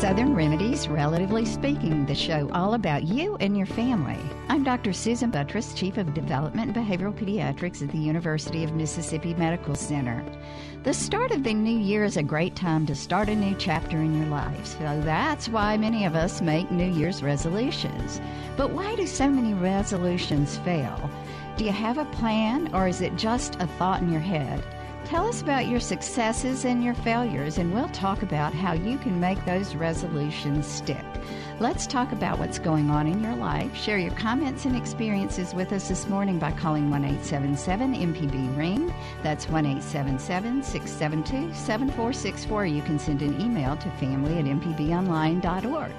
Southern Remedies, Relatively Speaking, the show all about you and your family. I'm Dr. Susan Buttross, Chief of Development and Behavioral Pediatrics at the University of Mississippi Medical Center. The start of the new year is a great time to start a new chapter in your life, so that's why many of us make New Year's resolutions. But why do so many resolutions fail? Do you have a plan, or is it just a thought in your head? Tell us about your successes and your failures, and we'll talk about how you can make those resolutions stick. Let's talk about what's going on in your life. Share your comments and experiences with us this morning by calling 1 877 MPB Ring. That's 1 877 672 7464. You can send an email to family at mpbonline.org.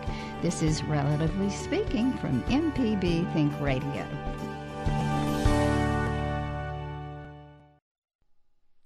This is Relatively Speaking from MPB Think Radio.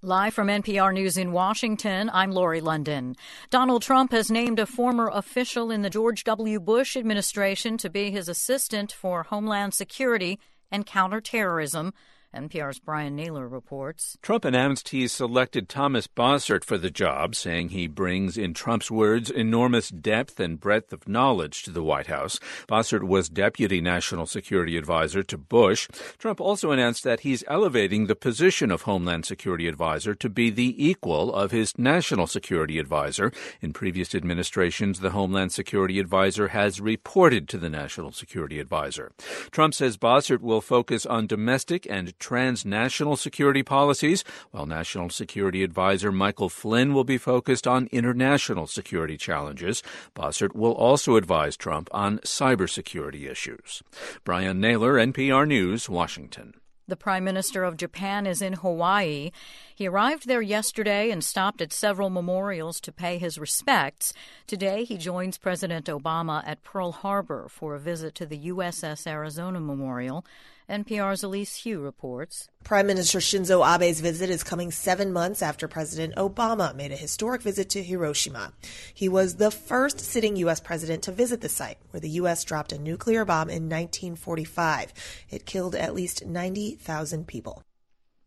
Live from NPR News in Washington, I'm Lori London. Donald Trump has named a former official in the George W. Bush administration to be his assistant for Homeland Security and Counterterrorism. NPR's Brian Naylor reports. Trump announced he selected Thomas Bossert for the job, saying he brings, in Trump's words, enormous depth and breadth of knowledge to the White House. Bossert was Deputy National Security Advisor to Bush. Trump also announced that he's elevating the position of Homeland Security Advisor to be the equal of his National Security Advisor. In previous administrations, the Homeland Security Advisor has reported to the National Security Advisor. Trump says Bossert will focus on domestic and transnational security policies, while National Security Advisor Michael Flynn will be focused on international security challenges. Bossert will also advise Trump on cybersecurity issues. Brian Naylor, NPR News, Washington. The Prime Minister of Japan is in Hawaii. He arrived there yesterday and stopped at several memorials to pay his respects. Today, he joins President Obama at Pearl Harbor for a visit to the USS Arizona Memorial. NPR's Elise Hu reports. Prime Minister Shinzo Abe's visit is coming seven months after President Obama made a historic visit to Hiroshima. He was the first sitting U.S. president to visit the site, where the U.S. dropped a nuclear bomb in 1945. It killed at least 90,000 people.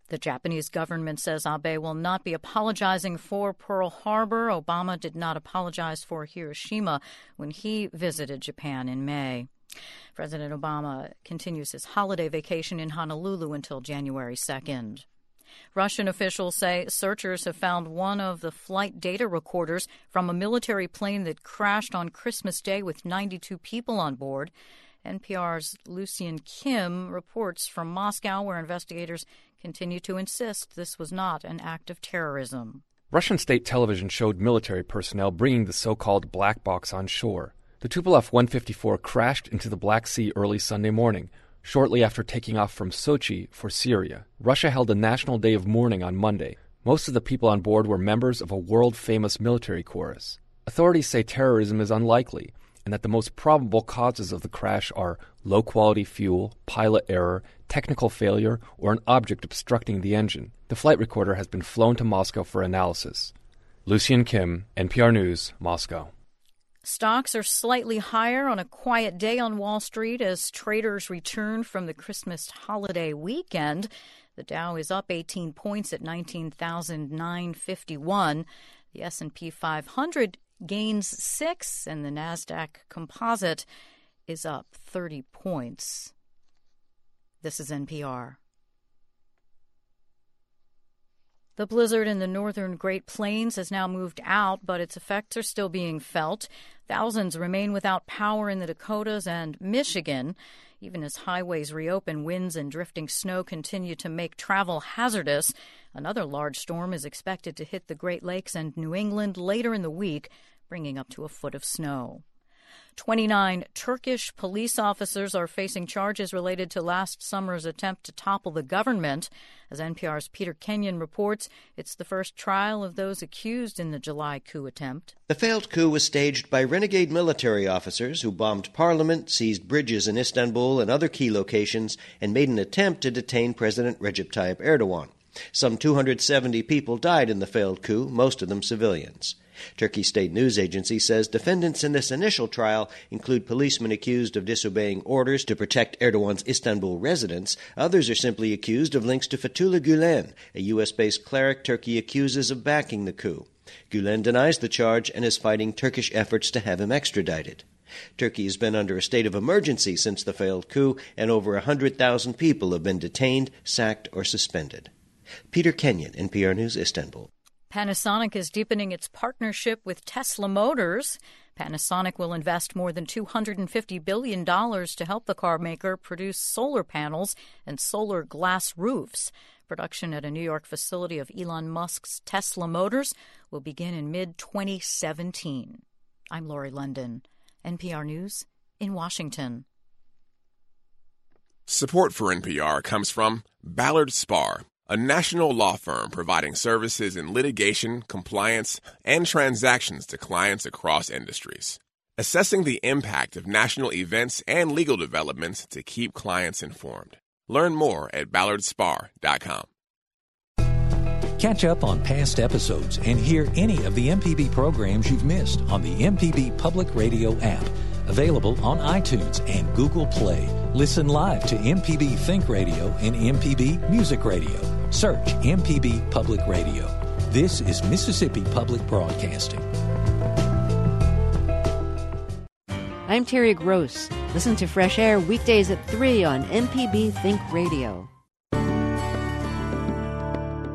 The Japanese government says Abe will not be apologizing for Pearl Harbor. Obama did not apologize for Hiroshima when he visited Japan in May. President Obama continues his holiday vacation in Honolulu until January 2nd. Russian officials say searchers have found one of the flight data recorders from a military plane that crashed on Christmas Day with 92 people on board. NPR's Lucian Kim reports from Moscow, where investigators continue to insist this was not an act of terrorism. Russian state television showed military personnel bringing the so called black box on shore. The Tupolev 154 crashed into the Black Sea early Sunday morning, shortly after taking off from Sochi for Syria. Russia held a national day of mourning on Monday. Most of the people on board were members of a world famous military chorus. Authorities say terrorism is unlikely and that the most probable causes of the crash are low quality fuel, pilot error, technical failure, or an object obstructing the engine. The flight recorder has been flown to Moscow for analysis. Lucian Kim, NPR News, Moscow. Stocks are slightly higher on a quiet day on Wall Street as traders return from the Christmas holiday weekend. The Dow is up 18 points at 19,951. The S&P 500 gains 6 and the Nasdaq Composite is up 30 points. This is NPR. The blizzard in the northern Great Plains has now moved out, but its effects are still being felt. Thousands remain without power in the Dakotas and Michigan. Even as highways reopen, winds and drifting snow continue to make travel hazardous. Another large storm is expected to hit the Great Lakes and New England later in the week, bringing up to a foot of snow. 29 Turkish police officers are facing charges related to last summer's attempt to topple the government. As NPR's Peter Kenyon reports, it's the first trial of those accused in the July coup attempt. The failed coup was staged by renegade military officers who bombed parliament, seized bridges in Istanbul and other key locations, and made an attempt to detain President Recep Tayyip Erdogan. Some 270 people died in the failed coup, most of them civilians. Turkey's state news agency says defendants in this initial trial include policemen accused of disobeying orders to protect Erdogan's Istanbul residence. Others are simply accused of links to Fethullah Gulen, a U.S. based cleric Turkey accuses of backing the coup. Gulen denies the charge and is fighting Turkish efforts to have him extradited. Turkey has been under a state of emergency since the failed coup, and over 100,000 people have been detained, sacked, or suspended. Peter Kenyon, NPR News, Istanbul. Panasonic is deepening its partnership with Tesla Motors. Panasonic will invest more than $250 billion to help the car maker produce solar panels and solar glass roofs. Production at a New York facility of Elon Musk's Tesla Motors will begin in mid 2017. I'm Laurie London, NPR News in Washington. Support for NPR comes from Ballard Spahr a national law firm providing services in litigation, compliance, and transactions to clients across industries. Assessing the impact of national events and legal developments to keep clients informed. Learn more at ballardspahr.com. Catch up on past episodes and hear any of the MPB programs you've missed on the MPB Public Radio app, available on iTunes and Google Play. Listen live to MPB Think Radio and MPB Music Radio. Search MPB Public Radio. This is Mississippi Public Broadcasting. I'm Terry Gross. Listen to Fresh Air weekdays at 3 on MPB Think Radio.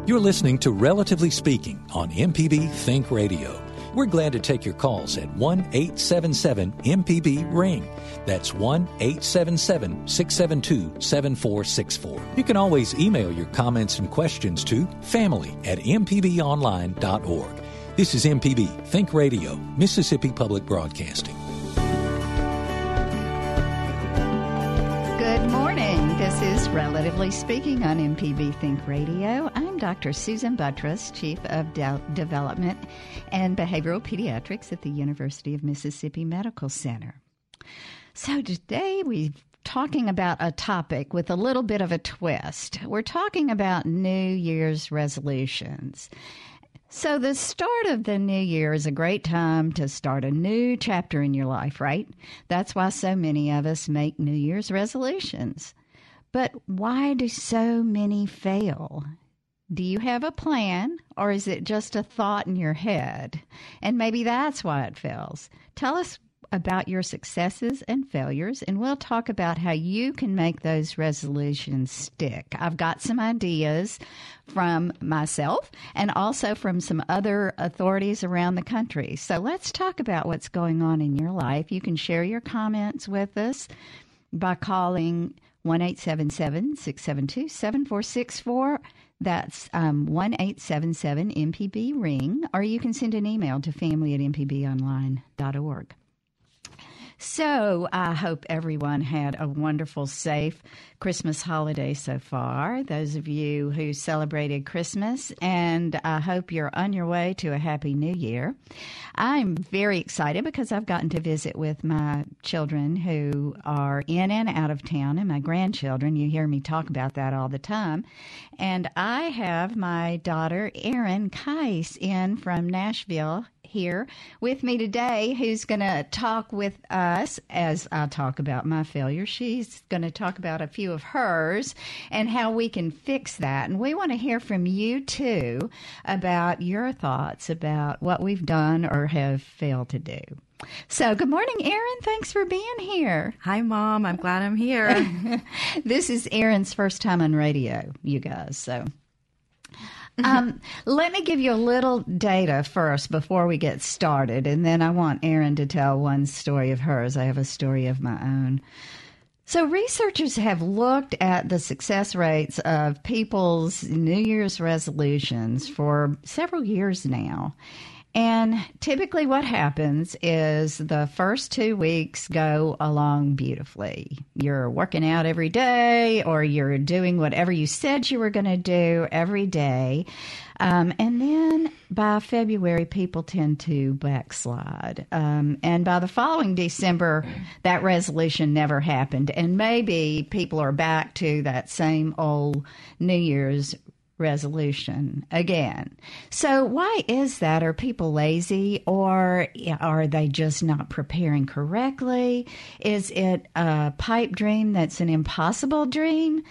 You're listening to Relatively Speaking on MPB Think Radio. We're glad to take your calls at 1 877 MPB Ring. That's 1 877 672 7464. You can always email your comments and questions to family at mpbonline.org. This is MPB Think Radio, Mississippi Public Broadcasting. Relatively Speaking on MPB Think Radio. I'm Dr. Susan Buttross, Chief of De- Development and Behavioral Pediatrics at the University of Mississippi Medical Center. So today we're talking about a topic with a little bit of a twist. We're talking about New Year's resolutions. So, the start of the new year is a great time to start a new chapter in your life, right? That's why so many of us make New Year's resolutions. But why do so many fail? Do you have a plan or is it just a thought in your head? And maybe that's why it fails. Tell us about your successes and failures, and we'll talk about how you can make those resolutions stick. I've got some ideas from myself and also from some other authorities around the country. So let's talk about what's going on in your life. You can share your comments with us by calling 1 877 672 7464. That's um, 1 877 MPB Ring, or you can send an email to family at mpbonline.org. So I hope everyone had a wonderful, safe Christmas holiday so far. Those of you who celebrated Christmas, and I hope you're on your way to a happy new year. I'm very excited because I've gotten to visit with my children who are in and out of town and my grandchildren. You hear me talk about that all the time. And I have my daughter, Erin Kais, in from Nashville here with me today who's going to talk with us as I talk about my failure. She's going to talk about a few of hers and how we can fix that. And we want to hear from you too about your thoughts about what we've done or have failed to do. So, good morning, Erin. Thanks for being here. Hi, Mom. I'm glad I'm here. this is Erin's first time on radio, you guys. So, um, let me give you a little data first before we get started, and then I want Erin to tell one story of hers. I have a story of my own. So, researchers have looked at the success rates of people's New Year's resolutions for several years now. And typically, what happens is the first two weeks go along beautifully. You're working out every day, or you're doing whatever you said you were going to do every day. Um, and then by February, people tend to backslide. Um, and by the following December, that resolution never happened. And maybe people are back to that same old New Year's resolution again. So, why is that? Are people lazy or are they just not preparing correctly? Is it a pipe dream that's an impossible dream?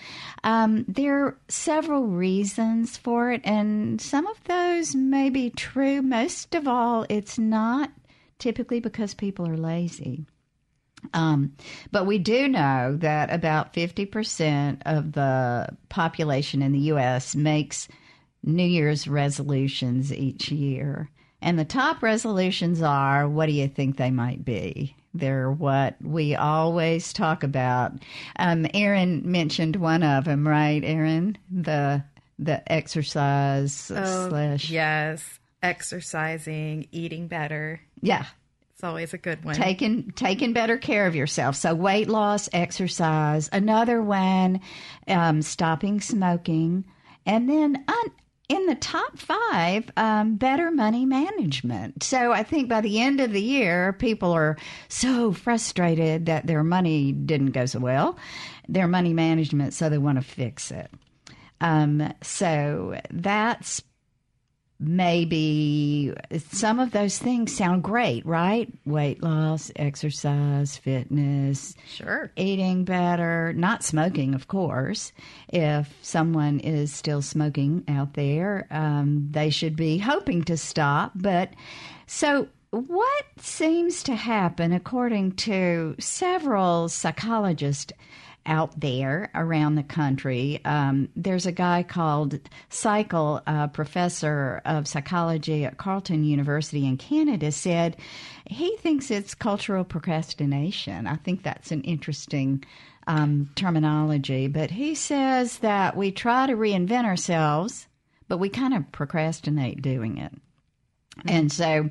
Um, there are several reasons for it, and some of those may be true. Most of all, it's not typically because people are lazy. Um, but we do know that about 50% of the population in the U.S. makes New Year's resolutions each year. And the top resolutions are what do you think they might be? They're what we always talk about. Um, Erin mentioned one of them, right, Erin? The the exercise oh, slash yes, exercising, eating better. Yeah, it's always a good one. Taking taking better care of yourself. So weight loss, exercise. Another one, um, stopping smoking, and then un- in the top five, um, better money management. So I think by the end of the year, people are so frustrated that their money didn't go so well, their money management, so they want to fix it. Um, so that's maybe some of those things sound great, right? Weight loss, exercise, fitness, sure, eating better, not smoking, of course. If someone is still smoking out there, um, they should be hoping to stop. But so what seems to happen, according to several psychologists, out there around the country. Um, there's a guy called Pychyl, a professor of psychology at Carleton University in Canada, said he thinks it's cultural procrastination. I think that's an interesting um, terminology, but he says that we try to reinvent ourselves, but we kind of procrastinate doing it. And so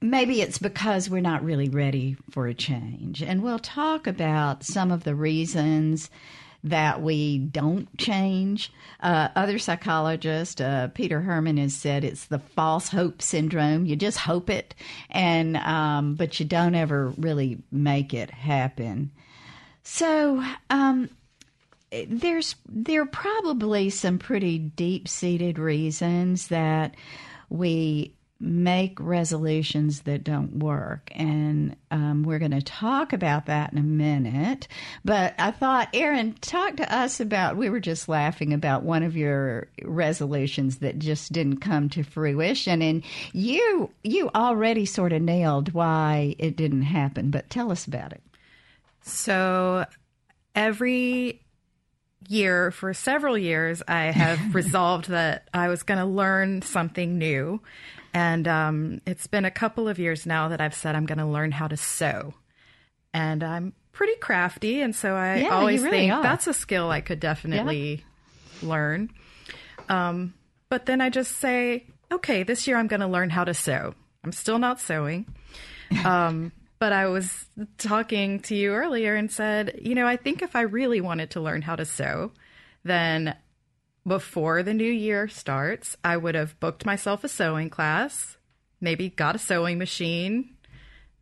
maybe it's because we're not really ready for a change. And we'll talk about some of the reasons that we don't change. Uh, other psychologists, uh, Peter Herman has said it's the false hope syndrome. You just hope it, and um, but you don't ever really make it happen. So um, there's there are probably some pretty deep seated reasons that we make resolutions that don't work. And um, we're going to talk about that in a minute. But I thought, Erin, talk to us about, we were just laughing about one of your resolutions that just didn't come to fruition. And you, you already sort of nailed why it didn't happen, but tell us about it. So every year for several years i have resolved that i was going to learn something new and um, it's been a couple of years now that I've said I'm going to learn how to sew. And I'm pretty crafty. And so I yeah, always really think are. that's a skill I could definitely yeah. learn. Um, but then I just say, okay, this year I'm going to learn how to sew. I'm still not sewing. Um, but I was talking to you earlier and said, you know, I think if I really wanted to learn how to sew, then before the new year starts, I would have booked myself a sewing class, maybe got a sewing machine,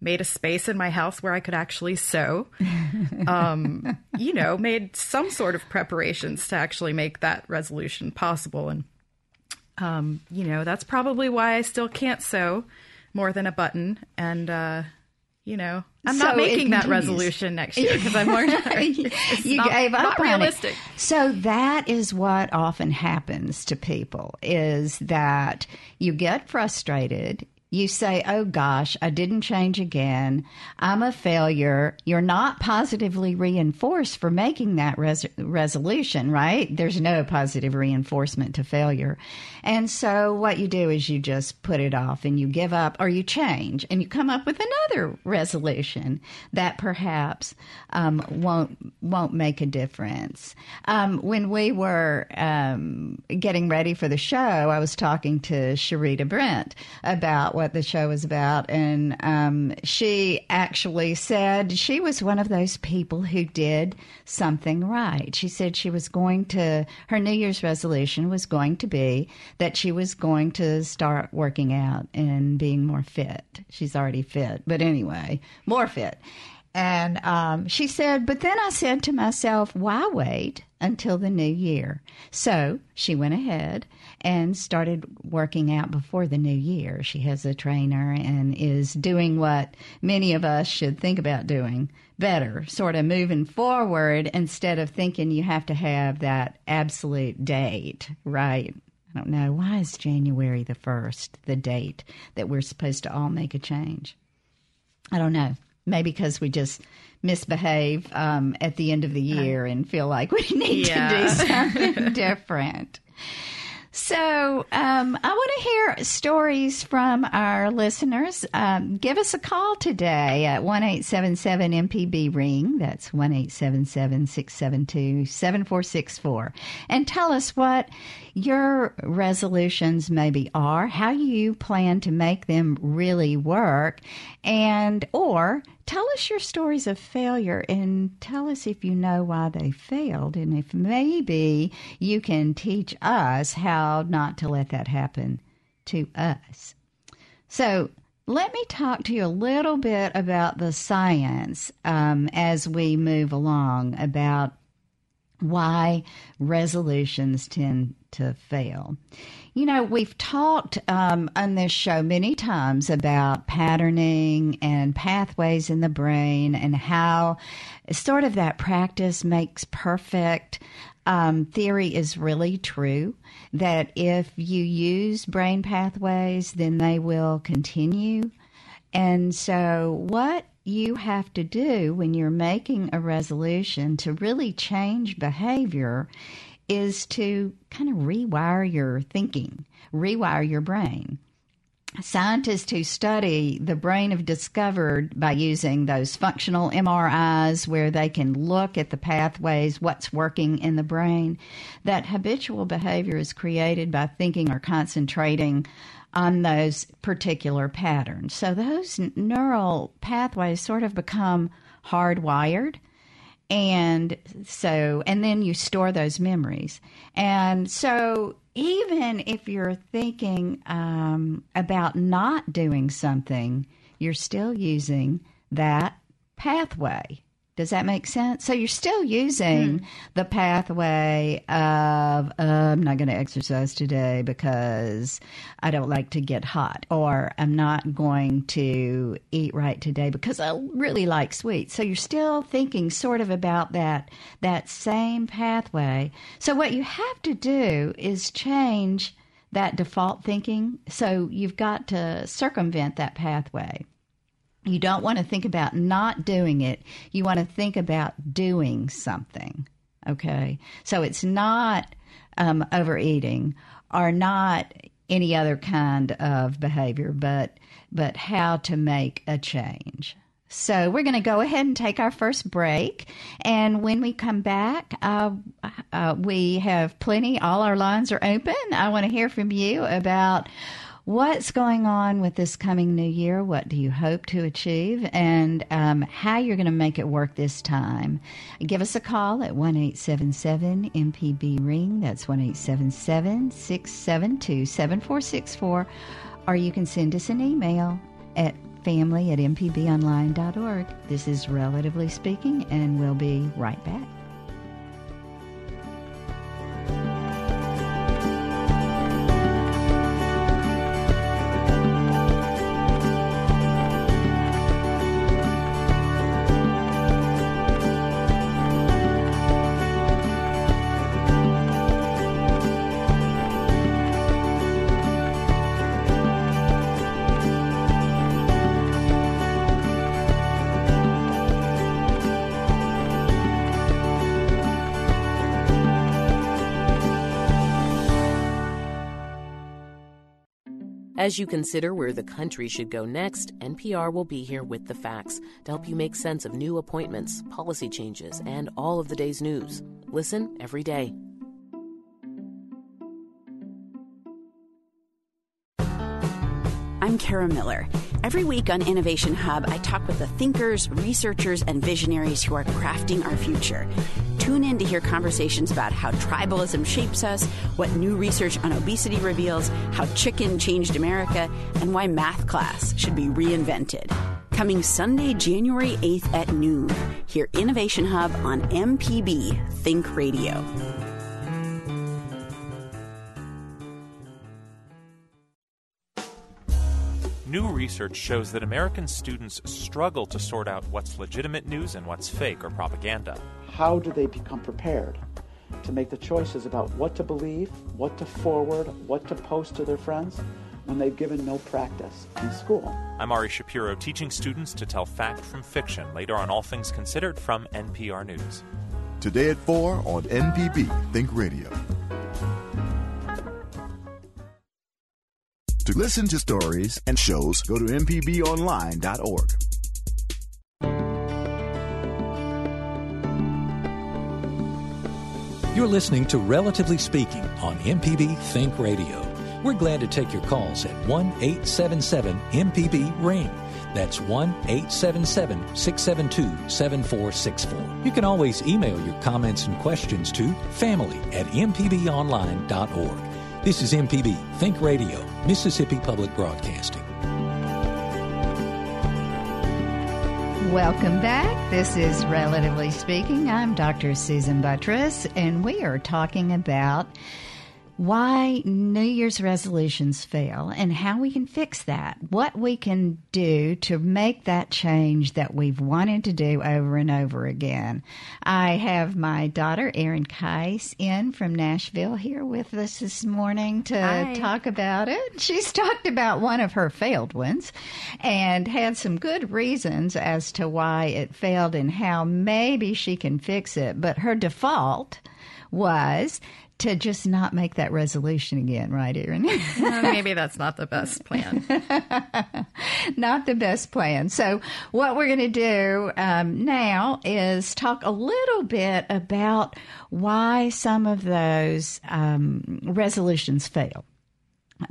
made a space in my house where I could actually sew. um, you know, made some sort of preparations to actually make that resolution possible. And, um, you know, that's probably why I still can't sew more than a button. And, uh, you know, I'm so not making that resolution next year because I'm learning. It's, you not, gave up not realistic. So that is what often happens to people is that you get frustrated you say, oh gosh, I didn't change again. I'm a failure. You're not positively reinforced for making that res- resolution, right? There's no positive reinforcement to failure. And so what you do is you just put it off and you give up or you change and you come up with another resolution that perhaps um, won't, won't make a difference. Um, when we were um, getting ready for the show, I was talking to Sharita Brent about what what the show was about, and um, she actually said she was one of those people who did something right. She said she was going to, her New Year's resolution was going to be that she was going to start working out and being more fit. She's already fit, but anyway, more fit. And um, she said, but then I said to myself, why wait until the new year? So she went ahead and started working out before the new year. She has a trainer and is doing what many of us should think about doing better, sort of moving forward instead of thinking you have to have that absolute date, right? I don't know. Why is January the 1st the date that we're supposed to all make a change? I don't know maybe because we just misbehave um, at the end of the year and feel like we need yeah. to do something different. So um, I want to hear stories from our listeners. Um, give us a call today at one eight seven seven MPB ring. That's one eight seven seven six seven two seven four six four, and tell us what your resolutions maybe are, how you plan to make them really work, and or tell us your stories of failure and tell us if you know why they failed and if maybe you can teach us how not to let that happen to us. So, let me talk to you a little bit about the science um, as we move along about why resolutions tend to fail. You know, we've talked um, on this show many times about patterning and pathways in the brain and how sort of that practice makes perfect. Um, theory is really true that if you use brain pathways, then they will continue. And so, what you have to do when you're making a resolution to really change behavior is to kind of rewire your thinking, rewire your brain. Scientists who study the brain have discovered by using those functional MRIs where they can look at the pathways, what's working in the brain, that habitual behavior is created by thinking or concentrating on those particular patterns. So those neural pathways sort of become hardwired and so, and then you store those memories. And so, even if you're thinking um, about not doing something, you're still using that pathway. Does that make sense? So you're still using mm. the pathway of uh, I'm not going to exercise today because I don't like to get hot, or I'm not going to eat right today because I really like sweets. So you're still thinking sort of about that that same pathway. So what you have to do is change that default thinking. So you've got to circumvent that pathway. You don't want to think about not doing it. You want to think about doing something. Okay. So it's not um, overeating or not any other kind of behavior, but but how to make a change. So we're going to go ahead and take our first break, and when we come back, uh, uh, we have plenty. All our lines are open. I want to hear from you about what's going on with this coming new year. What do you hope to achieve, and um, how you're going to make it work this time? Give us a call at one eight seven seven MPB ring. That's one eight seven seven six seven two seven four six four, or you can send us an email at family at mpbonline.org. This is Relatively Speaking, and we'll be right back. As you consider where the country should go next, NPR will be here with the facts to help you make sense of new appointments, policy changes, and all of the day's news. Listen every day. I'm Kara Miller. Every week on Innovation Hub, I talk with the thinkers, researchers, and visionaries who are crafting our future. Tune in to hear conversations about how tribalism shapes us, what new research on obesity reveals, how chicken changed America, and why math class should be reinvented. Coming Sunday, January 8th at noon. Hear Innovation Hub on MPB Think Radio. New research shows that American students struggle to sort out what's legitimate news and what's fake or propaganda. How do they become prepared to make the choices about what to believe, what to forward, what to post to their friends when they've given no practice in school? I'm Ari Shapiro, teaching students to tell fact from fiction later on All Things Considered from NPR News. Today at 4 on MPB Think Radio. To listen to stories and shows, go to MPBOnline.org. You're listening to Relatively Speaking on MPB Think Radio. We're glad to take your calls at 1 877 MPB Ring. That's 1 877 672 7464. You can always email your comments and questions to family at mpbonline.org. This is MPB Think Radio, Mississippi Public Broadcasting. Welcome back. This is Relatively Speaking. I'm Dr. Susan Buttross, and we are talking about why New Year's resolutions fail and how we can fix that. What we can do to make that change that we've wanted to do over and over again. I have my daughter, Erin Kais, in from Nashville here with us this morning to Hi. talk about it. She's talked about one of her failed ones and had some good reasons as to why it failed and how maybe she can fix it. But her default was to just not make that resolution again, right, Erin? Well, maybe that's not the best plan. not the best plan. So, what we're going to do um, now is talk a little bit about why some of those um, resolutions fail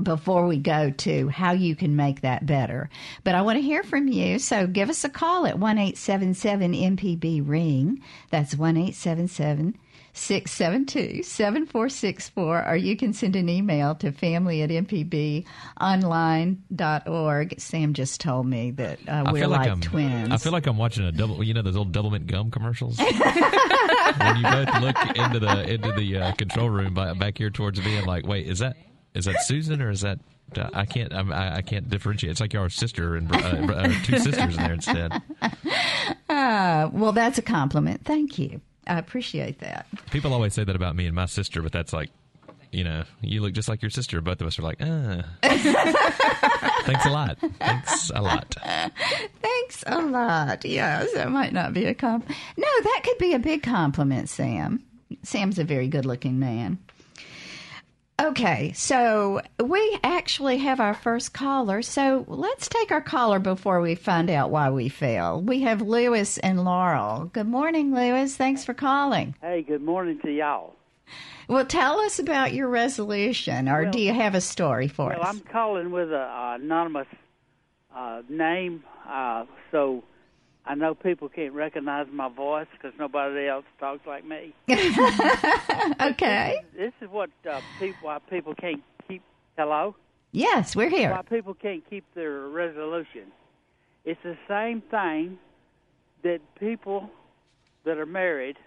before we go to how you can make that better. But I want to hear from you. So give us a call at one eight seven seven MPB Ring. That's 1 877 672 7464. Or you can send an email to family at mpbonline.org. Sam just told me that uh, we're like, like twins. I feel like I'm watching a double. You know those old double mint gum commercials. when you both look into the into the uh, control room by, back here towards me, I'm like, wait, is that is that Susan or is that? Uh, I can't. I'm, I, I can't differentiate. It's like your sister and uh, uh, two sisters in there instead. Ah, well, that's a compliment. Thank you. I appreciate that. People always say that about me and my sister, but that's like, you know, you look just like your sister. Both of us are like, ah. Thanks a lot. Thanks a lot. Thanks a lot. Yes, that might not be a comp. No, that could be a big compliment, Sam. Sam's a very good looking man. Okay, so we actually have our first caller. So let's take our caller before we find out why we fail. We have Lewis and Laurel. Good morning, Lewis. Thanks for calling. Hey, good morning to y'all. Well, tell us about your resolution, or Well- do you have a story for well, us? I'm calling with a uh, anonymous uh, name, uh, so I know people can't recognize my voice because nobody else talks like me. okay. This is what uh, people why people can't keep. Hello. Yes, we're here. Why people can't keep their resolution. It's the same thing that people that are married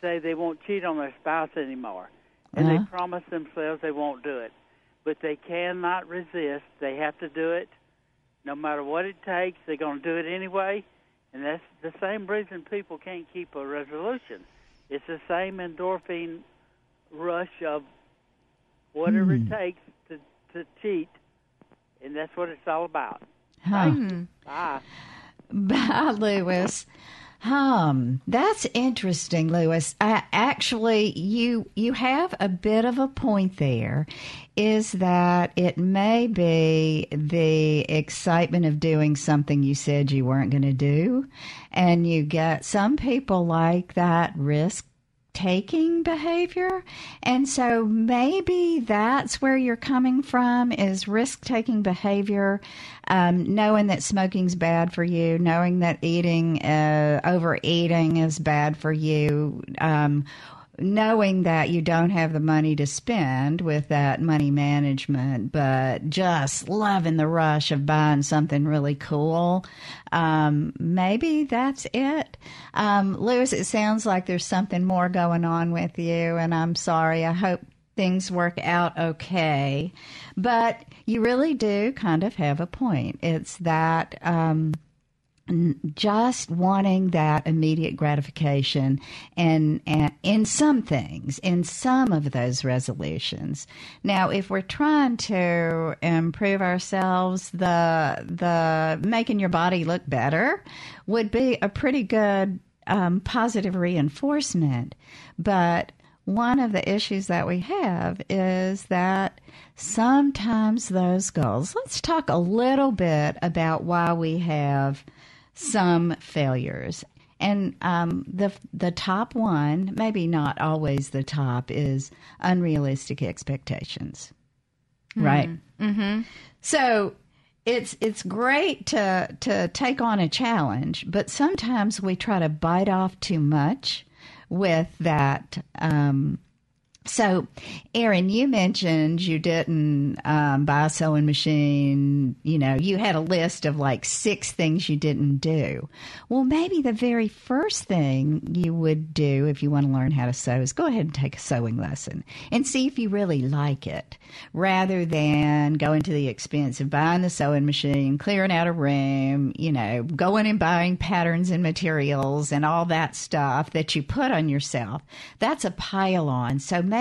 say they won't cheat on their spouse anymore, and Uh-huh. they promise themselves they won't do it, but they cannot resist. They have to do it, no matter what it takes. They're going to do it anyway, and that's the same reason people can't keep a resolution. It's the same endorphin rush of whatever Hmm. it takes to to cheat, and that's what it's all about. Huh. Bye. Bye, Lewis. Um, that's interesting, Lewis. I, actually, you you have a bit of a point there. Is that it may be the excitement of doing something you said you weren't going to do, and you get some people like that risk taking behavior. And so maybe that's where you're coming from is risk taking behavior, um, knowing that smoking's bad for you, knowing that eating, uh, overeating is bad for you. Um, knowing that you don't have the money to spend with that money management, but just loving the rush of buying something really cool. Um, maybe that's it. Um, Lewis, it sounds like there's something more going on with you, and I'm sorry. I hope things work out okay. But you really do kind of have a point. It's that. Um, just wanting that immediate gratification and, and in some things in some of those resolutions. Now if we're trying to improve ourselves the the making your body look better would be a pretty good um, positive reinforcement. But one of the issues that we have is that sometimes those goals let's talk a little bit about why we have some failures. And um, the the top one, maybe not always the top, is unrealistic expectations. Mm-hmm. Right. Mm-hmm. So it's it's great to to take on a challenge, but sometimes we try to bite off too much with that um, so, Erin, you mentioned you didn't um, buy a sewing machine. You know, you had a list of like six things you didn't do. Well, maybe the very first thing you would do if you want to learn how to sew is go ahead and take a sewing lesson and see if you really like it rather than going to the expense of buying the sewing machine, clearing out a room, you know, going and buying patterns and materials and all that stuff that you put on yourself. That's a pile on. So, maybe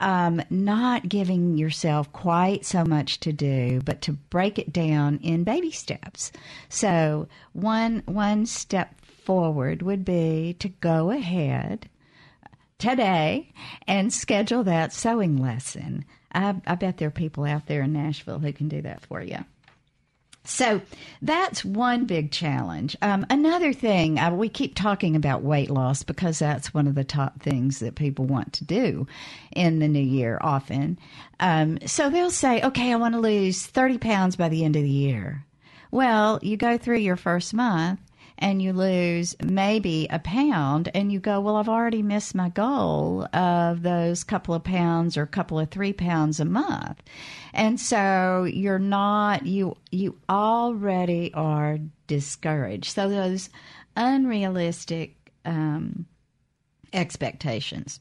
um, not giving yourself quite so much to do, but to break it down in baby steps. So one one step forward would be to go ahead today and schedule that sewing lesson. I, I bet there are people out there in Nashville who can do that for you. So that's one big challenge. Um, another thing, uh, we keep talking about weight loss because that's one of the top things that people want to do in the new year often. Um, so they'll say, okay, I want to lose 30 pounds by the end of the year. Well, you go through your first month and you lose maybe a pound and you go, well, I've already missed my goal of those couple of pounds or couple of three pounds a month. And so you're not, you, you already are discouraged. So those unrealistic, um, expectations.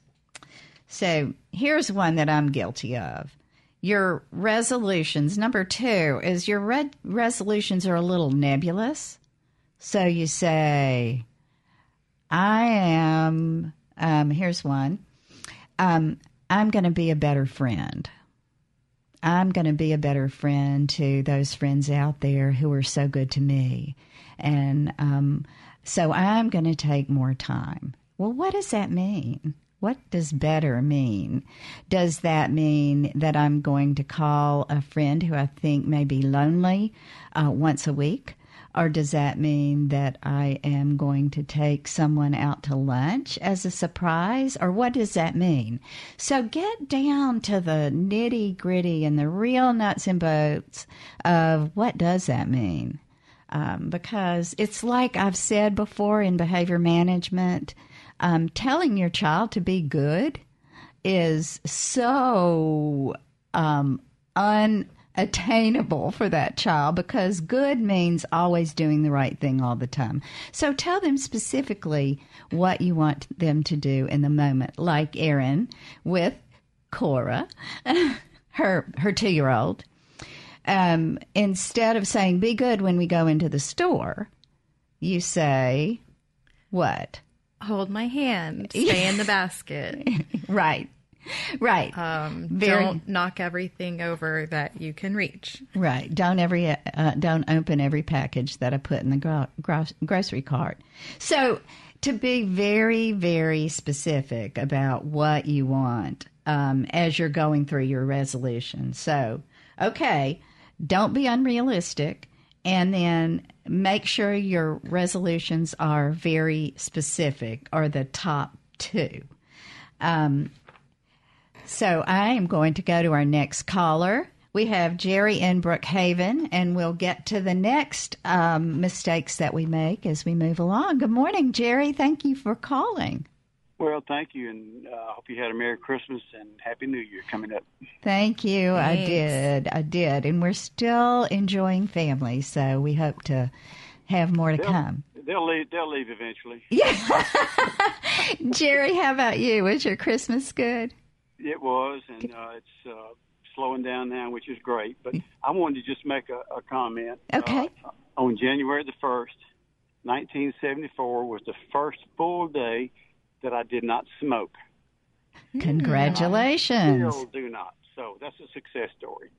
So here's one that I'm guilty of. Your resolutions, number two, is your red resolutions are a little nebulous. So you say, I am, um, here's one, um, I'm going to be a better friend. I'm going to be a better friend to those friends out there who are so good to me. And um, so I'm going to take more time. Well, what does that mean? What does better mean? Does that mean that I'm going to call a friend who I think may be lonely uh, once a week? Or does that mean that I am going to take someone out to lunch as a surprise? Or what does that mean? So get down to the nitty gritty and the real nuts and bolts of what does that mean? Um, because it's like I've said before in behavior management, um, telling your child to be good is so um, un attainable for that child because good means always doing the right thing all the time. So tell them specifically what you want them to do in the moment, like Erin with Cora, her her two year old. Um, instead of saying "be good" when we go into the store, you say, "What?" Hold my hand. Stay in the basket. right. Right. Um, Very, don't knock everything over that you can reach. Right. Don't every uh, don't open every package that I put in the gro- gro- grocery cart. So to be very very specific about what you want um, as you're going through your resolution. So okay, don't be unrealistic, and then make sure your resolutions are very specific or the top two. Um, so I am going to go to our next caller. We have Jerry in Brookhaven, and we'll get to the next um, mistakes that we make as we move along. Good morning, Jerry. Thank you for calling. Well, thank you, and I uh, hope you had a Merry Christmas and Happy New Year coming up. Thank you. Thanks. I did. I did. And we're still enjoying family, so we hope to have more to they'll, come. They'll leave. They'll leave eventually. Yeah. Jerry, how about you? Was your Christmas good? It was, and uh, it's uh, slowing down now, which is great. But I wanted to just make a, a comment. Okay. Uh, on January the first, 1974, was the first full day that I did not smoke. Congratulations. still do not. So that's a success story.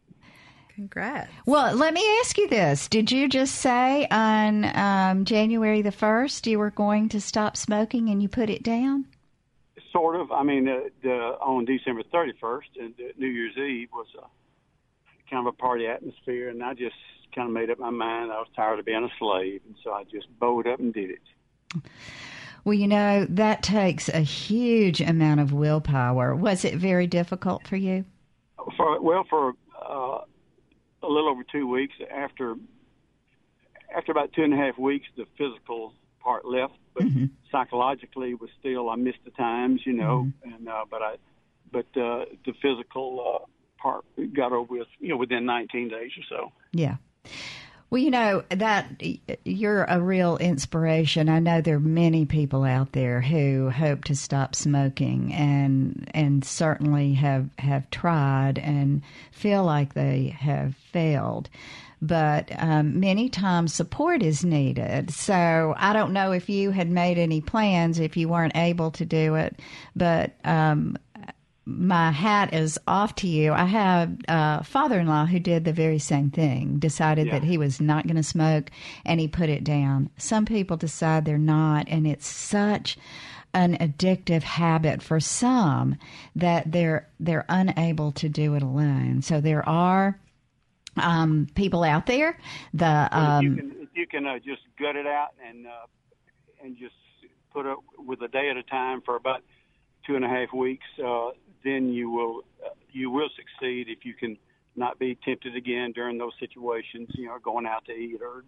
Congrats. Well, let me ask you this. Did you just say on um, January the 1st you were going to stop smoking and you put it down? Sort of. I mean, uh, the, on December 31st, and New Year's Eve was a, kind of a party atmosphere, and I just kind of made up my mind. I was tired of being a slave, and so I just bowed up and did it. Well, you know, that takes a huge amount of willpower. Was it very difficult for you? For well, for uh, a little over two weeks after after about two and a half weeks, the physical part left, but mm-hmm. psychologically was still I missed the times, you know, mm-hmm. and uh, but I but uh, the physical uh, part got over with, you know, within 19 days or so. Yeah. Well, you know that you're a real inspiration. I know there are many people out there who hope to stop smoking and and certainly have have tried and feel like they have failed. But um, many times support is needed. So I don't know if you had made any plans if you weren't able to do it, but um, my hat is off to you. I have a father-in-law who did the very same thing. Decided yeah. that he was not going to smoke, and he put it down. Some people decide they're not, and it's such an addictive habit for some that they're they're unable to do it alone. So there are um, people out there. The um, you can, you can uh, just gut it out and uh, and just put it with a day at a time for about two and a half weeks. Uh, then you will uh, you will succeed if you can not be tempted again during those situations. You know, going out to eat or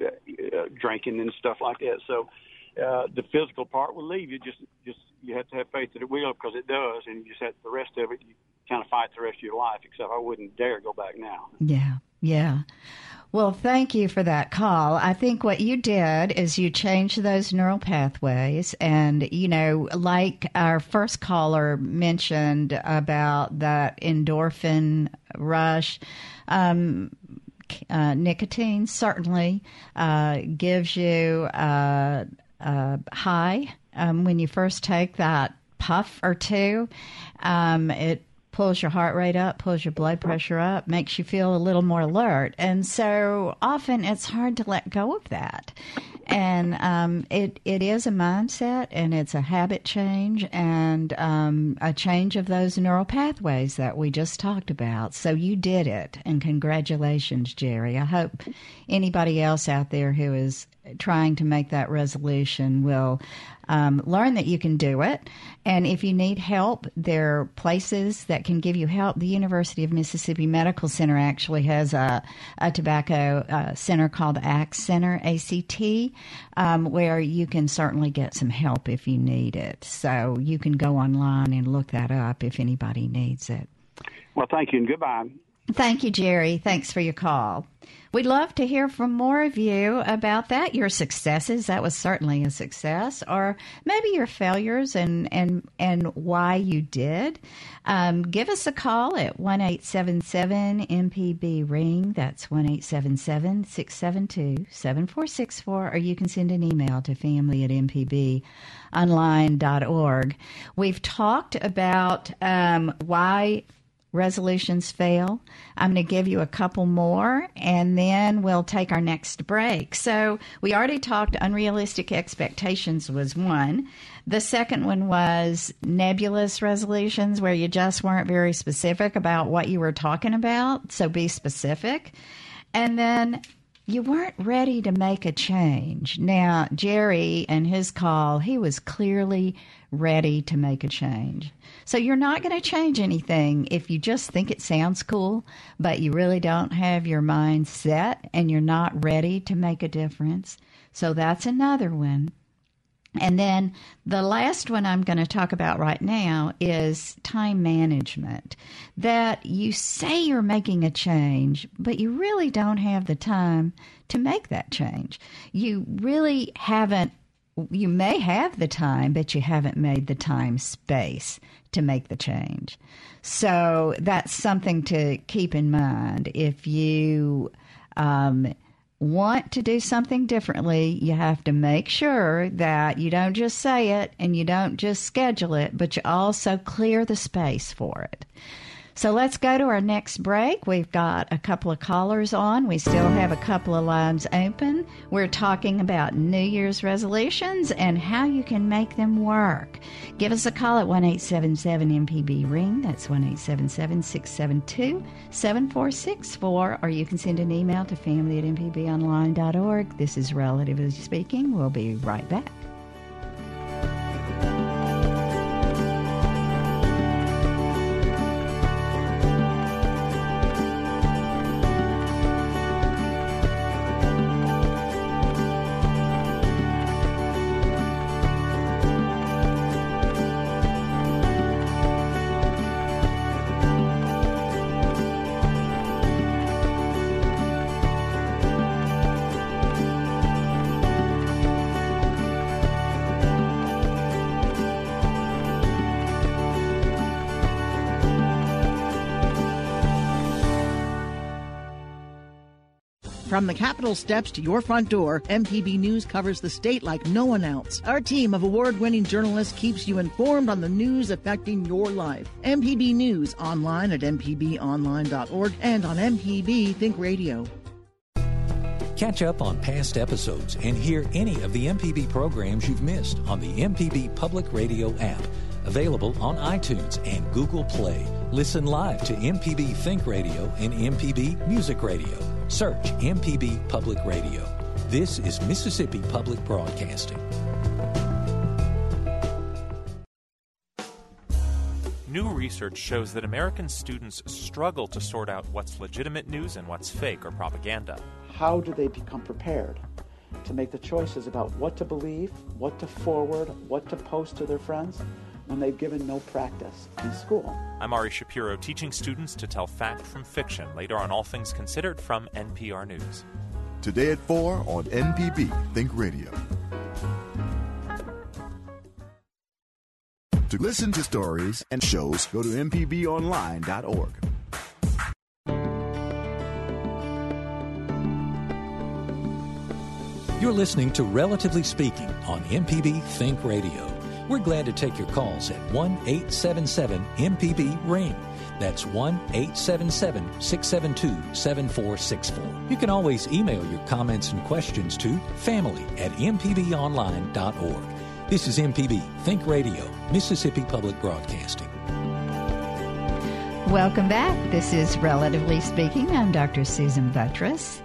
uh, drinking and stuff like that. So uh, the physical part will leave you. Just just you have to have faith that it will because it does, and you just have the rest of it. You kind of fight the rest of your life. Except I wouldn't dare go back now. Yeah, yeah. Well, thank you for that call. I think what you did is you changed those neural pathways. And, you know, like our first caller mentioned about that endorphin rush, um, uh, nicotine certainly uh, gives you a, a high um, when you first take that puff or two. Um, it pulls your heart rate up, pulls your blood pressure up, makes you feel a little more alert. And so often it's hard to let go of that. And um, it, it is a mindset and it's a habit change and um, a change of those neural pathways that we just talked about. So you did it. And congratulations, Jerry. I hope anybody else out there who is trying to make that resolution will um, learn that you can do it. And if you need help, there are places that can give you help. The University of Mississippi Medical Center actually has a, a tobacco uh, center called ACT Center, ACT, um, where you can certainly get some help if you need it. So you can go online and look that up if anybody needs it. Well, thank you and goodbye. Thank you, Jerry. Thanks for your call. We'd love to hear from more of you about that, your successes. That was certainly a success, or maybe your failures and and and why you did. Um, give us a call at one eight seven seven MPB ring. That's one eight seven seven six seven two seven four six four, or you can send an email to family at mpbonline.org. We've talked about um, why resolutions fail. I'm going to give you a couple more and then we'll take our next break. So, we already talked unrealistic expectations was one. The second one was nebulous resolutions where you just weren't very specific about what you were talking about. So, be specific. And then you weren't ready to make a change. Now, Jerry and his call, he was clearly ready to make a change. So you're not going to change anything if you just think it sounds cool, but you really don't have your mind set and you're not ready to make a difference. So that's another one. And then the last one I'm going to talk about right now is time management. That you say you're making a change, but you really don't have the time to make that change. You really haven't, you may have the time, but you haven't made the time space to make the change. So that's something to keep in mind. If you, um, want to do something differently, you have to make sure that you don't just say it and you don't just schedule it, but you also clear the space for it. So let's go to our next break. We've got a couple of callers on. We still have a couple of lines open. We're talking about New Year's resolutions and how you can make them work. Give us a call at 1 877 MPB Ring. That's 1 877 672 7464. Or you can send an email to family at mpbonline.org. This is Relatively Speaking. We'll be right back. From the Capitol steps to your front door, MPB News covers the state like no one else. Our team of award winning journalists keeps you informed on the news affecting your life. MPB News online at MPBOnline.org and on MPB Think Radio. Catch up on past episodes and hear any of the MPB programs you've missed on the MPB Public Radio app. Available on iTunes and Google Play. Listen live to MPB Think Radio and MPB Music Radio. Search MPB Public Radio. This is Mississippi Public Broadcasting. New research shows that American students struggle to sort out what's legitimate news and what's fake or propaganda. How do they become prepared to make the choices about what to believe, what to forward, what to post to their friends? When they've given no practice in school. I'm Ari Shapiro, teaching students to tell fact from fiction later on All Things Considered from NPR News. Today at 4 on MPB Think Radio. To listen to stories and shows, go to MPBOnline.org. You're listening to Relatively Speaking on MPB Think Radio. We're glad to take your calls at 1 877 MPB Ring. That's 1 877 672 7464. You can always email your comments and questions to family at MPBOnline.org. This is MPB Think Radio, Mississippi Public Broadcasting. Welcome back. This is Relatively Speaking. I'm Dr. Susan Buttross.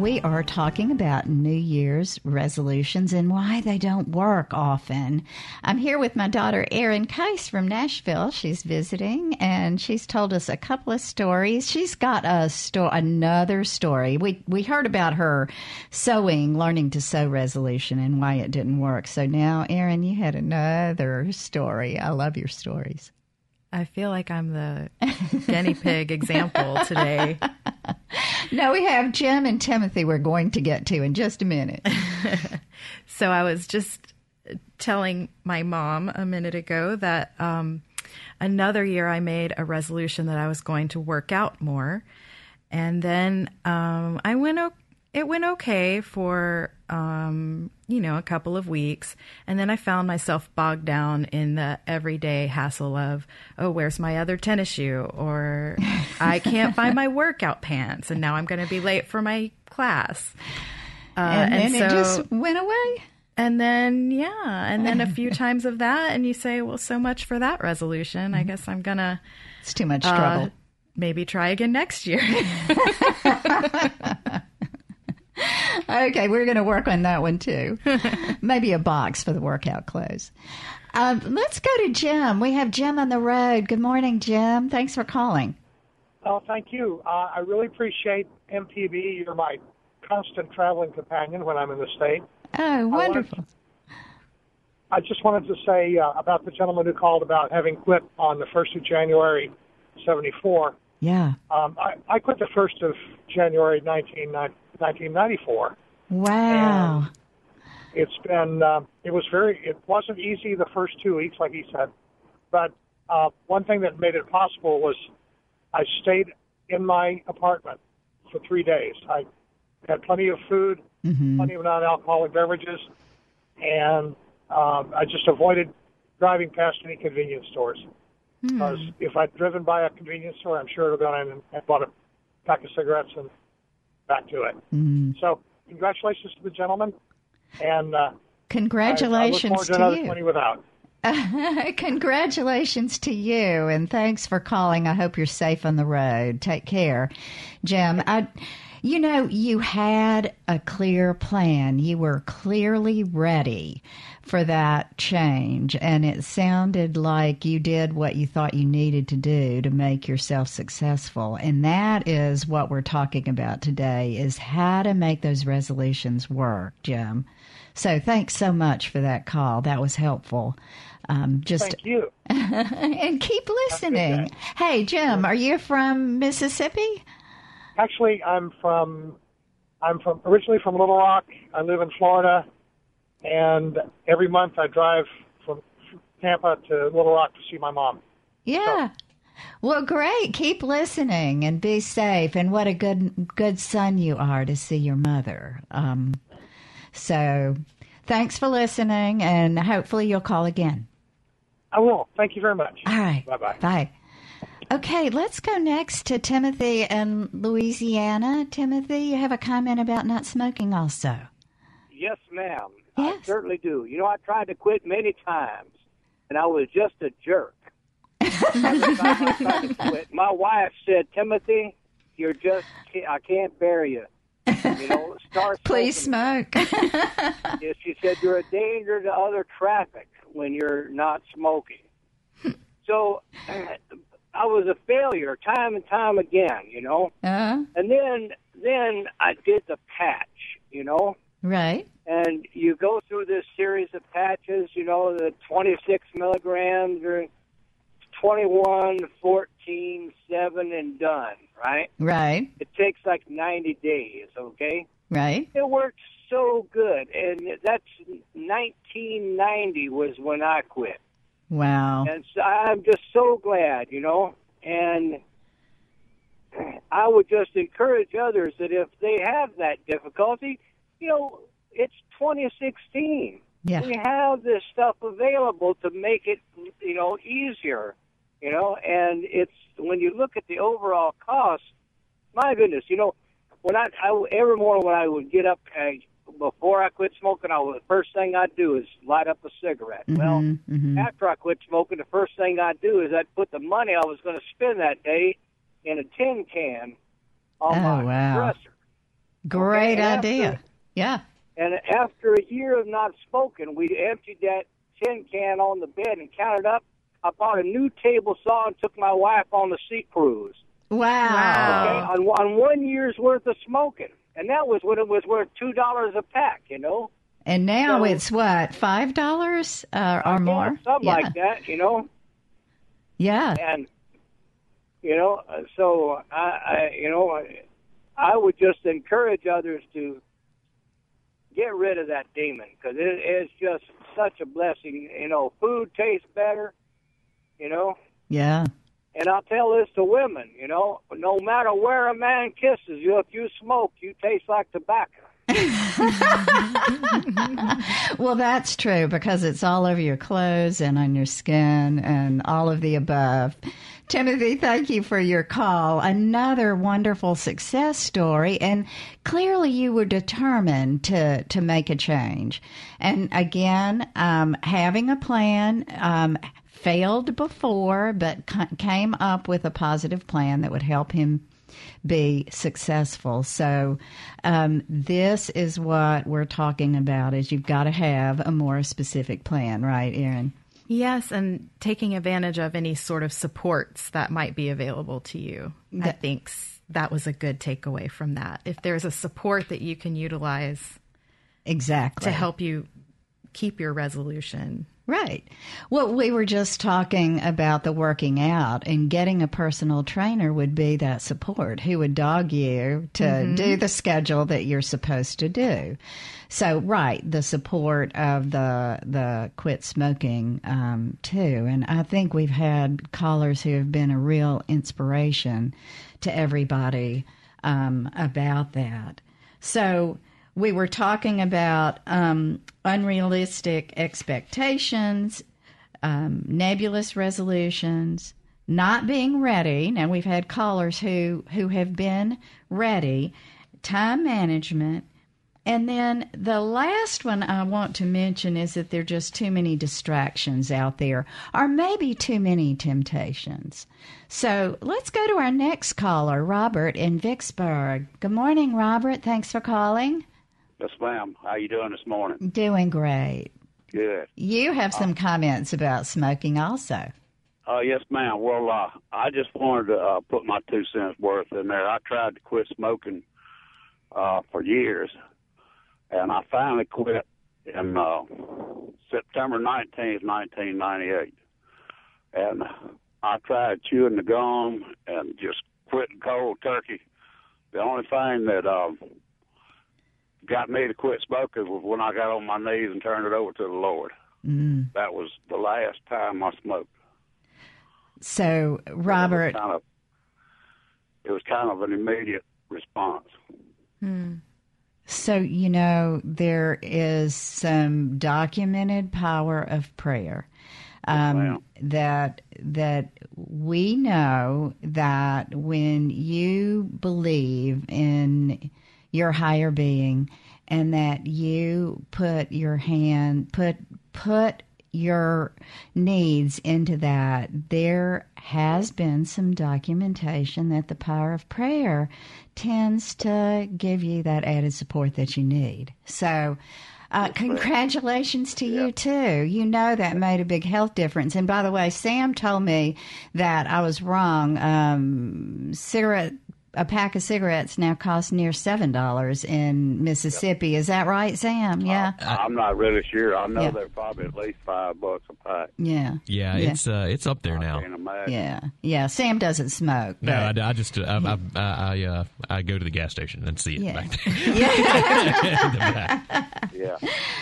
We are talking about New Year's resolutions and why they don't work often. I'm here with my daughter Erin Keiss from Nashville. She's visiting and she's told us a couple of stories. She's got a sto- another story. We we heard about her sewing, learning to sew resolution and why it didn't work. So now Erin, you had another story. I love your stories. I feel like I'm the guinea pig example today. No, we have Jim and Timothy we're going to get to in just a minute. so I was just telling my mom a minute ago that um, another year I made a resolution that I was going to work out more. And then um, I went it went okay for um, you know a couple of weeks, and then I found myself bogged down in the everyday hassle of oh, where's my other tennis shoe, or I can't find my workout pants, and now I'm going to be late for my class. Uh, and then and so, it just went away. And then yeah, and then a few times of that, and you say, well, so much for that resolution. I mm-hmm. guess I'm gonna. It's too much trouble. Uh, maybe try again next year. okay, we're going to work on that one too. Maybe a box for the workout clothes. Um, let's go to Jim. We have Jim on the road. Good morning, Jim. Thanks for calling. Oh, thank you. Uh, I really appreciate MPB. You're my constant traveling companion when I'm in the state. Oh, wonderful. I, I just wanted to say uh, about the gentleman who called about having quit on the 1st of January, 74. Yeah. Um, I, I quit the 1st of January, 19, 1994. Wow. And it's been, uh, it was very, it wasn't easy the first two weeks, like he said. But uh, one thing that made it possible was I stayed in my apartment for three days. I had plenty of food, mm-hmm. plenty of non-alcoholic beverages, and um, I just avoided driving past any convenience stores. Hmm. Because if I'd driven by a convenience store, I'm sure I'd have gone in and, and bought a pack of cigarettes and back to it. Mm. So, congratulations to the gentleman, and uh, Congratulations I, I to, to you. 20 without. Congratulations to you, and thanks for calling. I hope you're safe on the road. Take care, Jim. I, you know, you had a clear plan. You were clearly ready for that change, and it sounded like you did what you thought you needed to do to make yourself successful. And that is what we're talking about today: is how to make those resolutions work, Jim. So thanks so much for that call. That was helpful. Um, just Thank you. and keep listening. Hey, Jim, are you from Mississippi? Actually, I'm from I'm from originally from Little Rock. I live in Florida, and every month I drive from Tampa to Little Rock to see my mom. Yeah. Well, great. Keep listening and be safe. And what a good good son you are to see your mother. Um, so, thanks for listening, and hopefully you'll call again. I will. Thank you very much. All right. Bye bye bye. Okay, let's go next to Timothy in Louisiana. Timothy, you have a comment about not smoking also. Yes, ma'am. I certainly do. You know, I tried to quit many times, and I was just a jerk. I tried to quit, my wife said, "Timothy, you're just I can't bear you." You know, start. Please smoke. Yes, she said you're a danger to other traffic when you're not smoking. so I was a failure time and time again, you know. Uh, And then then I did the patch, you know. right. And you go through this series of patches, you know, the 26 milligrams or 21, 14, 7, and done, right? Right. It takes like 90 days, okay? Right. It worked so good. And that's 1990 was when I quit. Wow. And so I'm just so glad, you know. And I would just encourage others that if they have that difficulty, you know, it's 2016. Yeah. We have this stuff available to make it, you know, easier, you know, and it's when you look at the overall cost, my goodness, you know, when I, I every morning when I would get up, I, before I quit smoking, I was the first thing I'd do is light up a cigarette. Well, Mhm, mhm. after I quit smoking, the first thing I'd do is I'd put the money I was going to spend that day in a tin can on Oh, my wow. dresser. Great Okay, after- idea. Yeah. And after a year of not smoking, we emptied that tin can on the bed and counted up. I bought a new table saw and took my wife on the sea cruise. Wow. Okay, on, on one year's worth of smoking, and that was when it was worth two dollars a pack. You know, And now So- it's what five dollars uh, or more? something yeah. like that. You know, Yeah. and you know, uh, so I, I you know, I, I would just encourage others to get rid of that demon because it is just such a blessing. You know, food tastes better. You know, Yeah. And I'll tell this to women. You know, no matter where a man kisses you, if you smoke, you taste like tobacco. well, that's true because it's all over your clothes and on your skin and all of the above. Timothy, thank you for your call. Another wonderful success story, and clearly you were determined to to make a change. And again, um, having a plan. Um, failed before, but came up with a positive plan that would help him be successful. So, um, this is what we're talking about: is you've got to have a more specific plan, right, Erin? Yes, and taking advantage of any sort of supports that might be available to you. That, I think that was a good takeaway from that. If there's a support that you can utilize exactly to help you keep your resolution Right. Well, we were just talking about the working out, and getting a personal trainer would be that support who would dog you to mm-hmm. do the schedule that you're supposed to do. So, right, the support of the the quit smoking um, too, and I think we've had callers who have been a real inspiration to everybody um, about that. So we were talking about um, unrealistic expectations, um, nebulous resolutions, not being ready. Now we've had callers who who have been ready, time management, and then the last one I want to mention is that there are just too many distractions out there, or maybe too many temptations. So let's go to our next caller, Robert in Vicksburg. Good morning, Robert. Thanks for calling. Yes, ma'am. How you doing this morning? Doing great. Good. You have some uh, comments about smoking, also. Uh, yes, ma'am. Well, uh, I just wanted to uh, put my two cents worth in there. I tried to quit smoking uh, for years, and I finally quit in uh, September 19th, 1998. And I tried chewing the gum and just quitting cold turkey. The only thing that um, got me to quit smoking was when I got on my knees and turned it over to the Lord. Mm. That was the last time I smoked. So, Robert, it was kind of, it was kind of an immediate response. Hmm. So, you know, there is some documented power of prayer. Um, that that we know that when you believe in your higher being and that you put your hand put put your needs into that there has been some documentation that the power of prayer tends to give you that added support that you need so uh, congratulations to you too. You know that made a big health difference. And by the way, Sam told me that I was wrong. Um, cigarette a pack of cigarettes now costs near seven dollars in Mississippi. Is that right, Sam? Yeah. I, am not really sure. I know yeah. they're probably at least five bucks a pack. Yeah. Yeah, yeah. it's uh, it's up there I now. Yeah, yeah. Sam doesn't smoke. No, I, I, just uh, I I, I, uh, I, go to the gas station and see it yeah. back there. Yeah. yeah.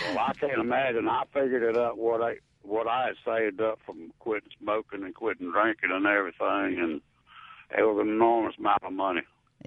Well, I can't imagine. I figured it up what I what I had saved up from quitting smoking and quitting drinking and everything and it was an enormous amount of money.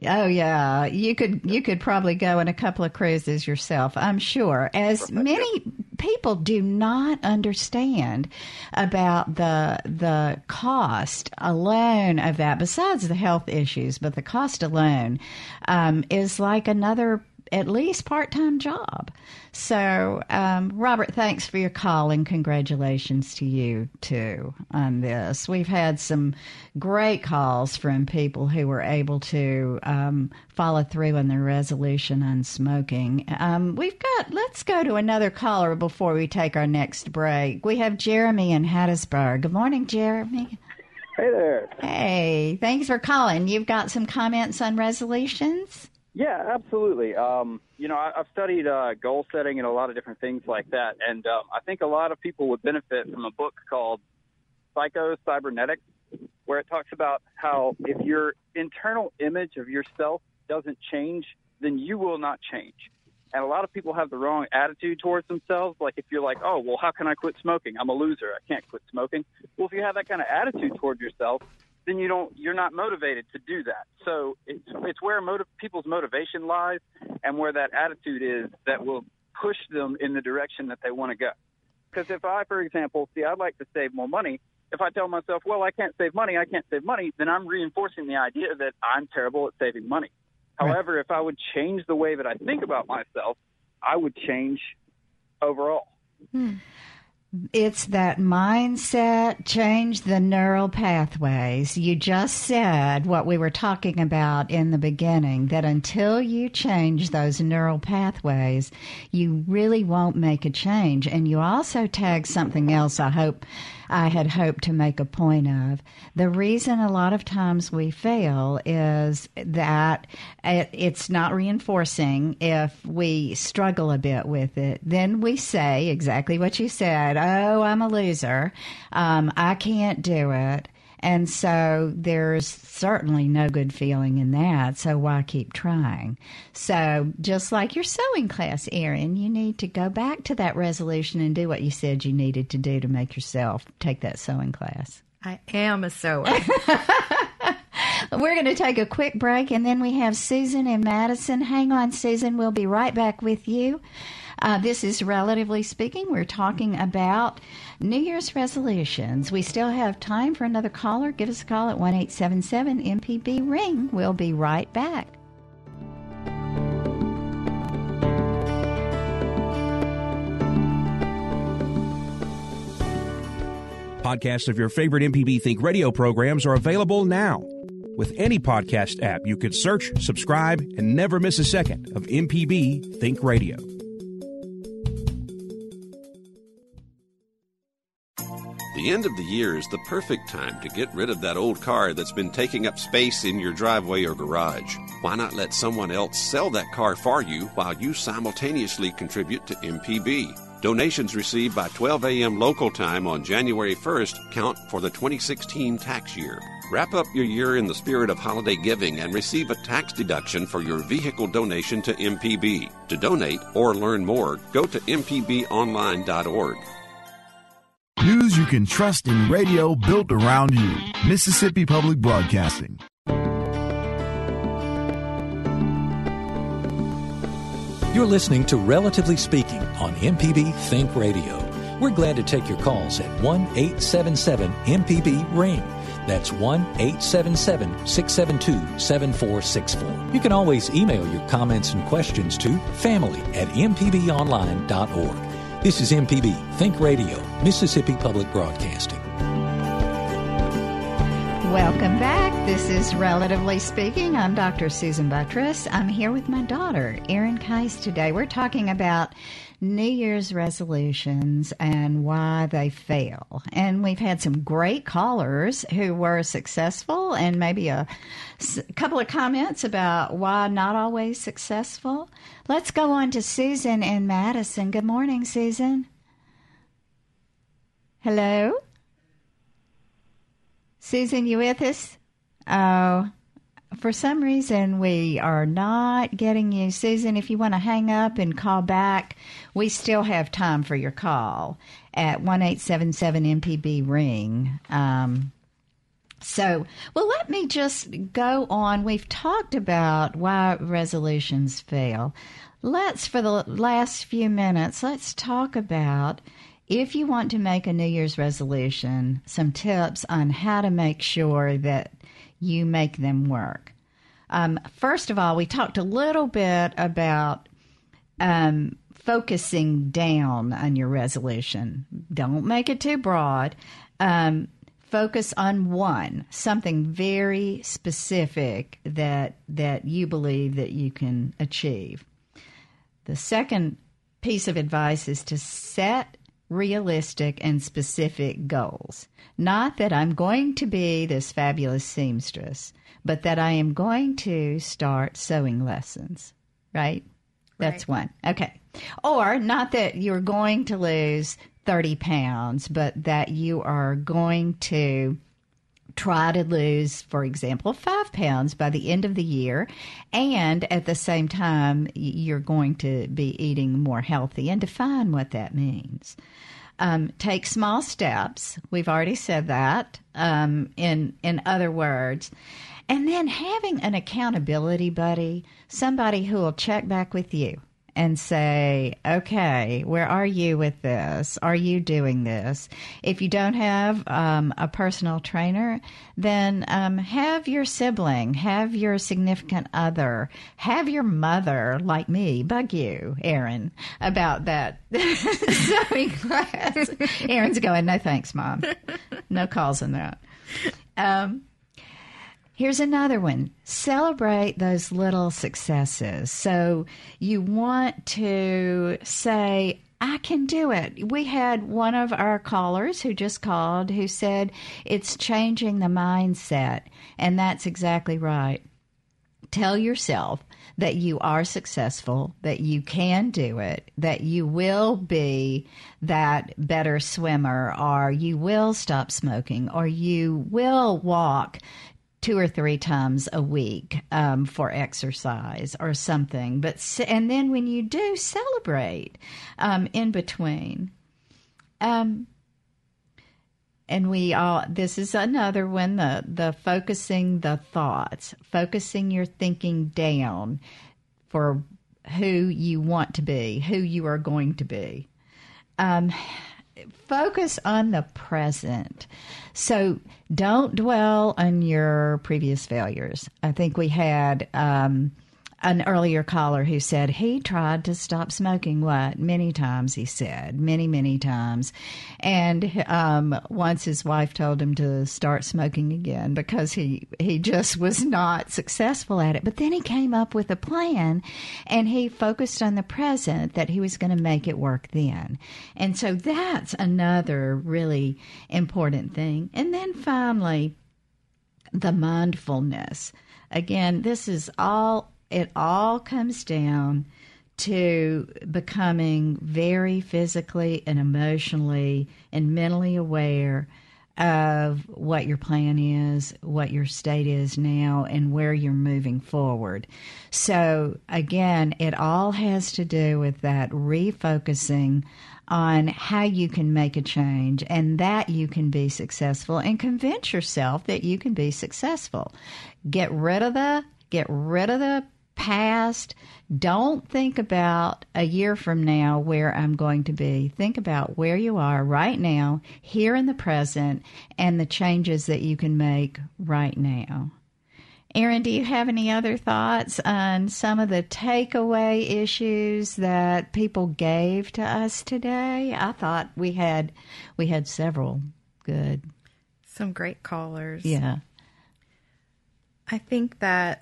Oh yeah, you could you could probably go on a couple of cruises yourself. I'm sure. As many people do not understand about the the cost alone of that, besides the health issues, but the cost alone um, is like another at least part time job. So, um, Robert, thanks for your call and congratulations to you too on this. We've had some great calls from people who were able to um, follow through on their resolution on smoking. Um, we've got, let's go to another caller before we take our next break. We have Jeremy in Hattiesburg. Good morning, Jeremy. Hey there. Hey, thanks for calling. You've got some comments on resolutions? Yeah, absolutely. Um, you know, I, I've studied uh, goal setting and a lot of different things like that, and um, I think a lot of people would benefit from a book called Psycho Cybernetics, where it talks about how if your internal image of yourself doesn't change, then you will not change. And a lot of people have the wrong attitude towards themselves. Like if you're like, oh, well, how can I quit smoking? I'm a loser. I can't quit smoking. Well, if you have that kind of attitude toward yourself, then you don't you're not motivated to do that. So it's it's where motiv- people's motivation lies and where that attitude is that will push them in the direction that they want to go. Because if I, for example, see, I'd like to save more money. If I tell myself, well, I can't save money, I can't save money, then I'm reinforcing the idea that I'm terrible at saving money. Right. However, if I would change the way that I think about myself, I would change overall. Hmm. It's that mindset, change the neural pathways. You just said what we were talking about in the beginning that until you change those neural pathways, you really won't make a change. And you also tag something else I hope I had hoped to make a point of. The reason a lot of times we fail is that it, it's not reinforcing if we struggle a bit with it. Then we say exactly what you said Oh, I'm a loser. Um, I can't do it. And so there's certainly no good feeling in that. So why keep trying? So just like your sewing class, Erin, you need to go back to that resolution and do what you said you needed to do to make yourself take that sewing class. I am a sewer. We're going to take a quick break and then we have Susan and Madison. Hang on, Susan. We'll be right back with you. Uh, this is relatively speaking. We're talking about New Year's resolutions. We still have time for another caller. Give us a call at one eight seven seven MPB Ring. We'll be right back. Podcasts of your favorite MPB Think radio programs are available now. With any podcast app, you can search, subscribe, and never miss a second of MPB Think Radio. The end of the year is the perfect time to get rid of that old car that's been taking up space in your driveway or garage. Why not let someone else sell that car for you while you simultaneously contribute to MPB? Donations received by 12 a.m. local time on January 1st count for the 2016 tax year. Wrap up your year in the spirit of holiday giving and receive a tax deduction for your vehicle donation to MPB. To donate or learn more, go to mpbonline.org. News you can trust in radio built around you. Mississippi Public Broadcasting. You're listening to Relatively Speaking on MPB Think Radio. We're glad to take your calls at 1 877 MPB Ring. That's 1 877 672 7464. You can always email your comments and questions to family at mpbonline.org. This is MPB Think Radio, Mississippi Public Broadcasting. Welcome back. This is Relatively Speaking. I'm Dr. Susan Buttross. I'm here with my daughter, Erin Kais, today. We're talking about New Year's resolutions and why they fail. And we've had some great callers who were successful and maybe a, a couple of comments about why not always successful. Let's go on to Susan and Madison. Good morning, Susan. Hello? Susan, you with us? Oh, for some reason we are not getting you. Susan, if you want to hang up and call back, we still have time for your call at 1877 MPB ring. Um, so, well, let me just go on. We've talked about why resolutions fail. Let's, for the last few minutes, let's talk about if you want to make a New Year's resolution, some tips on how to make sure that you make them work. Um, first of all, we talked a little bit about um, focusing down on your resolution. Don't make it too broad. Um, focus on one, something very specific that that you believe that you can achieve. The second piece of advice is to set realistic and specific goals. Not that I'm going to be this fabulous seamstress, but that I am going to start sewing lessons, right? That's right. one. Okay. Or not that you're going to lose 30 pounds, but that you are going to try to lose, for example, five pounds by the end of the year. And at the same time, you're going to be eating more healthy and define what that means. Um, take small steps. We've already said that. Um, in in other words, and then having an accountability buddy, somebody who will check back with you and say, okay, where are you with this? Are you doing this? If you don't have um, a personal trainer, then um, have your sibling, have your significant other, have your mother, like me, bug you, Erin, about that sewing class. Erin's going, no thanks, mom. No calls on that. Um, Here's another one. Celebrate those little successes. So you want to say, I can do it. We had one of our callers who just called who said it's changing the mindset. And that's exactly right. Tell yourself that you are successful, that you can do it, that you will be that better swimmer, or you will stop smoking, or you will walk two or three times a week um, for exercise or something. But and then when you do celebrate um, in between. Um, and we all this is another one the the focusing the thoughts focusing your thinking down for who you want to be who you are going to be um, focus on the present. So don't dwell on your previous failures. I think we had um, an earlier caller who said he tried to stop smoking what many times he said many many times. And um, once his wife told him to start smoking again because he he just was not successful at it. But then he came up with a plan and he focused on the present that he was going to make it work then. And so that's another really important thing. And then finally the mindfulness. Again this is all it all comes down to becoming very physically and emotionally and mentally aware of what your plan is, what your state is now, and where you're moving forward. So, again, it all has to do with that refocusing on how you can make a change and that you can be successful and convince yourself that you can be successful. Get rid of the get rid of the past. Don't think about a year from now where I'm going to be. Think about where you are right now, here in the present, and the changes that you can make right now. Erin, do you have any other thoughts on some of the takeaway issues that people gave to us today? I thought we had we had several good. Some great callers. Yeah. I think that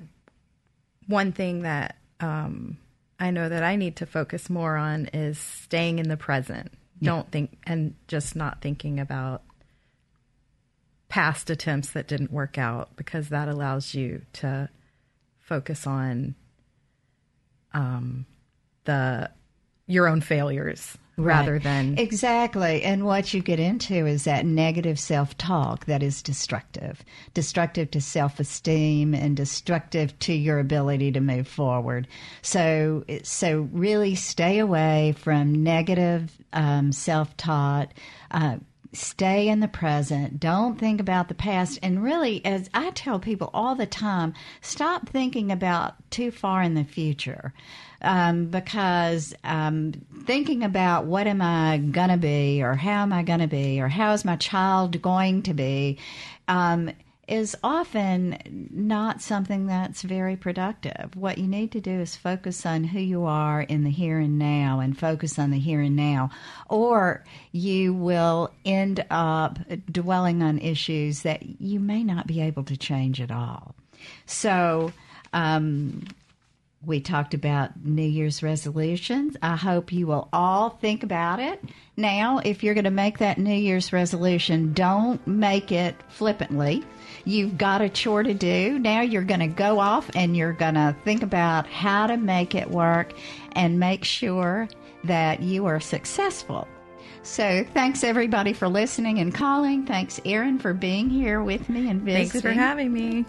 one thing that um, I know that I need to focus more on is staying in the present. Yeah. Don't think and just not thinking about past attempts that didn't work out because that allows you to focus on um, the your own failures rather right. than exactly. And what you get into is that negative self-talk that is destructive. Destructive to self-esteem and destructive to your ability to move forward. So so really stay away from negative um, self-taught uh, stay in the present. Don't think about the past. And really, as I tell people all the time, stop thinking about too far in the future um, because um, thinking about what am I going to be or how am I going to be or how is my child going to be um, is often not something that's very productive. What you need to do is focus on who you are in the here and now and focus on the here and now, or you will end up dwelling on issues that you may not be able to change at all. So, um, we talked about New Year's resolutions. I hope you will all think about it. Now, if you're going to make that New Year's resolution, don't make it flippantly. You've got a chore to do. Now you're going to go off and you're going to think about how to make it work and make sure that you are successful. So, thanks everybody for listening and calling. Thanks, Erin, for being here with me and visiting. Thanks for having me.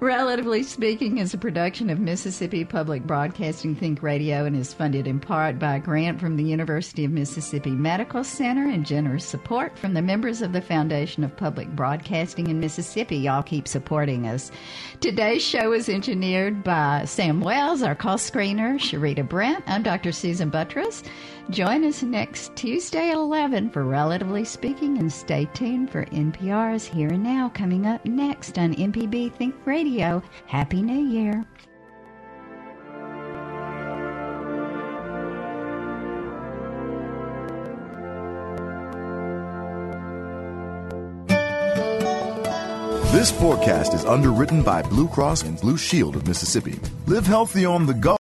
Relatively Speaking is a production of Mississippi Public Broadcasting Think Radio and is funded in part by a grant from the University of Mississippi Medical Center and generous support from the members of the Foundation of Public Broadcasting in Mississippi. Y'all keep supporting us. Today's show is engineered by Sam Wells, our call screener, Sharita Brent. I'm Dr. Susan Buttross. Join us next Tuesday at 11 for Relatively Speaking and stay tuned for NPR's Here and Now coming up next on MPB Think Radio. Happy New Year. This forecast is underwritten by Blue Cross and Blue Shield of Mississippi. Live healthy on the go.